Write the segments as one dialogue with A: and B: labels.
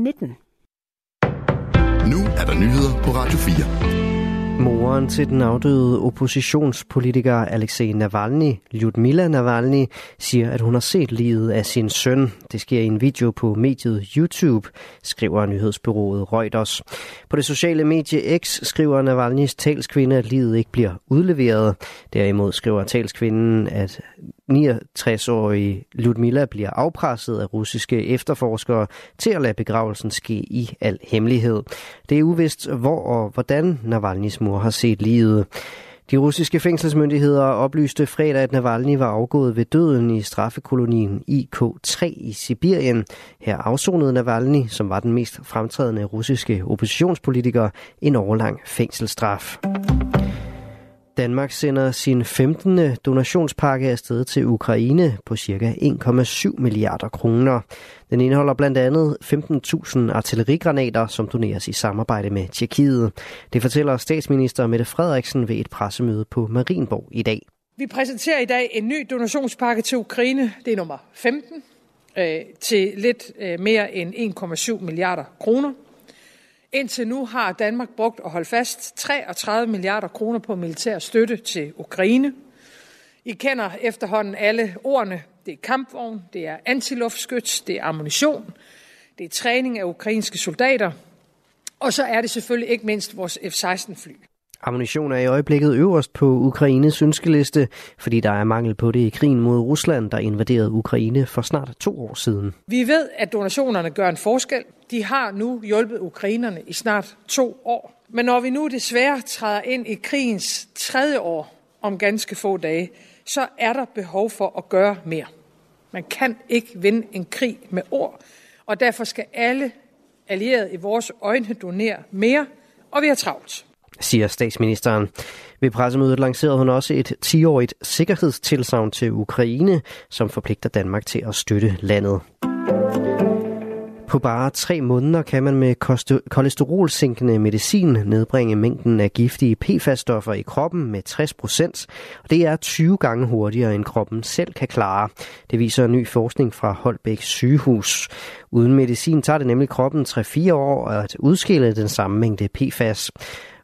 A: 19.
B: Nu er der nyheder på Radio 4.
C: Moren til den afdøde oppositionspolitiker Alexei Navalny, Lyudmila Navalny, siger, at hun har set livet af sin søn. Det sker i en video på mediet YouTube, skriver nyhedsbyrået Reuters. På det sociale medie X skriver Navalnys talskvinde, at livet ikke bliver udleveret. Derimod skriver talskvinden, at 69-årige Ludmila bliver afpresset af russiske efterforskere til at lade begravelsen ske i al hemmelighed. Det er uvist, hvor og hvordan Navalny's mor har set livet. De russiske fængselsmyndigheder oplyste fredag, at Navalny var afgået ved døden i straffekolonien IK-3 i Sibirien. Her afsonede Navalny, som var den mest fremtrædende russiske oppositionspolitiker, en overlang fængselsstraf. Danmark sender sin 15. donationspakke afsted til Ukraine på ca. 1,7 milliarder kroner. Den indeholder blandt andet 15.000 artillerigranater, som doneres i samarbejde med Tjekkiet. Det fortæller statsminister Mette Frederiksen ved et pressemøde på Marienborg i dag.
D: Vi præsenterer i dag en ny donationspakke til Ukraine. Det er nummer 15 øh, til lidt øh, mere end 1,7 milliarder kroner. Indtil nu har Danmark brugt og holdt fast 33 milliarder kroner på militær støtte til Ukraine. I kender efterhånden alle ordene. Det er kampvogn, det er antiluftskyts, det er ammunition, det er træning af ukrainske soldater, og så er det selvfølgelig ikke mindst vores F-16-fly.
C: Ammunition er i øjeblikket øverst på Ukraines ønskeliste, fordi der er mangel på det i krigen mod Rusland, der invaderede Ukraine for snart to år siden.
D: Vi ved, at donationerne gør en forskel. De har nu hjulpet ukrainerne i snart to år. Men når vi nu desværre træder ind i krigens tredje år om ganske få dage, så er der behov for at gøre mere. Man kan ikke vinde en krig med ord, og derfor skal alle allierede i vores øjne donere mere, og vi har travlt
C: siger statsministeren. Ved pressemødet lancerede hun også et 10-årigt sikkerhedstilsavn til Ukraine, som forpligter Danmark til at støtte landet. På bare tre måneder kan man med kolesterolsænkende medicin nedbringe mængden af giftige PFAS-stoffer i kroppen med 60 procent. Det er 20 gange hurtigere, end kroppen selv kan klare. Det viser ny forskning fra Holbæk sygehus. Uden medicin tager det nemlig kroppen 3-4 år at udskille den samme mængde PFAS.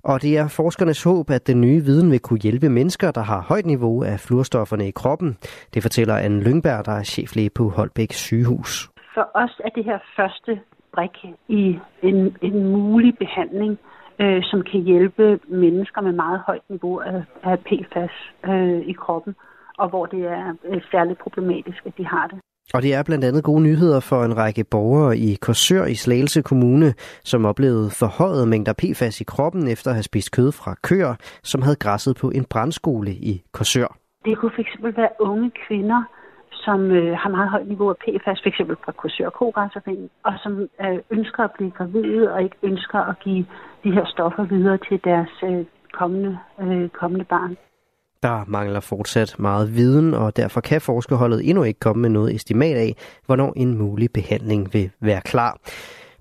C: Og det er forskernes håb, at den nye viden vil kunne hjælpe mennesker, der har højt niveau af fluorstofferne i kroppen. Det fortæller Anne Lyngberg, der er cheflæge på Holbæk sygehus.
E: For os er det her første brik i en, en mulig behandling, øh, som kan hjælpe mennesker med meget højt niveau af, af PFAS øh, i kroppen, og hvor det er øh, særligt problematisk, at de har det.
C: Og det er blandt andet gode nyheder for en række borgere i Korsør i Slagelse Kommune, som oplevede forhøjet mængder PFAS i kroppen efter at have spist kød fra køer, som havde græsset på en brandskole i Korsør.
E: Det kunne fx være unge kvinder, som øh, har meget højt niveau af PFAS, f.eks. fra Korsør Kogræsserforeningen, og som øh, ønsker at blive gravide og ikke ønsker at give de her stoffer videre til deres øh, kommende, øh, kommende barn.
C: Der mangler fortsat meget viden, og derfor kan forskerholdet endnu ikke komme med noget estimat af, hvornår en mulig behandling vil være klar.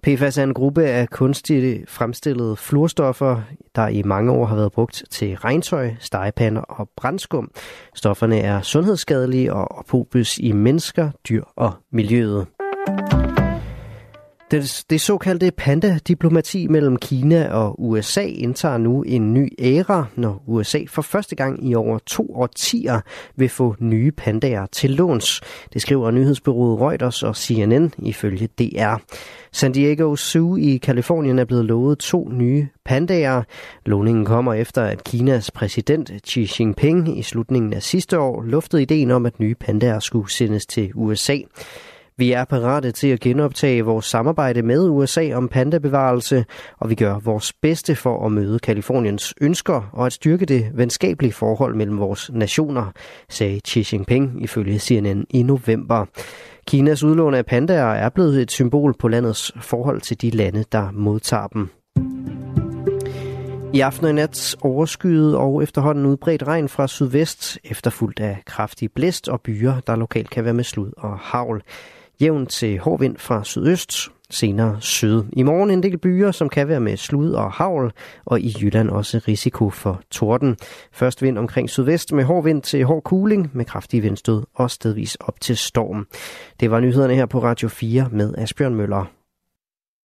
C: PFAS er en gruppe af kunstigt fremstillede fluorstoffer, der i mange år har været brugt til regntøj, stegepander og brændskum. Stofferne er sundhedsskadelige og ophobes i mennesker, dyr og miljøet. Det, det såkaldte panda-diplomati mellem Kina og USA indtager nu en ny æra, når USA for første gang i over to årtier vil få nye pandaer til låns. Det skriver nyhedsbyrået Reuters og CNN ifølge DR. San Diego Zoo i Kalifornien er blevet lovet to nye pandaer. Låningen kommer efter, at Kinas præsident Xi Jinping i slutningen af sidste år luftede ideen om, at nye pandaer skulle sendes til USA. Vi er parate til at genoptage vores samarbejde med USA om pandabevarelse, og vi gør vores bedste for at møde Kaliforniens ønsker og at styrke det venskabelige forhold mellem vores nationer, sagde Xi Jinping ifølge CNN i november. Kinas udlån af pandaer er blevet et symbol på landets forhold til de lande, der modtager dem. I aften og nat overskyet og efterhånden udbredt regn fra sydvest, efterfulgt af kraftig blæst og byer, der lokalt kan være med slud og havl. Jævn til hård vind fra sydøst, senere syd. I morgen en del byer, som kan være med slud og havl, og i Jylland også risiko for torden. Først vind omkring sydvest med hård vind til hård kuling med kraftige vindstød og stedvis op til storm. Det var nyhederne her på Radio 4 med Asbjørn Møller.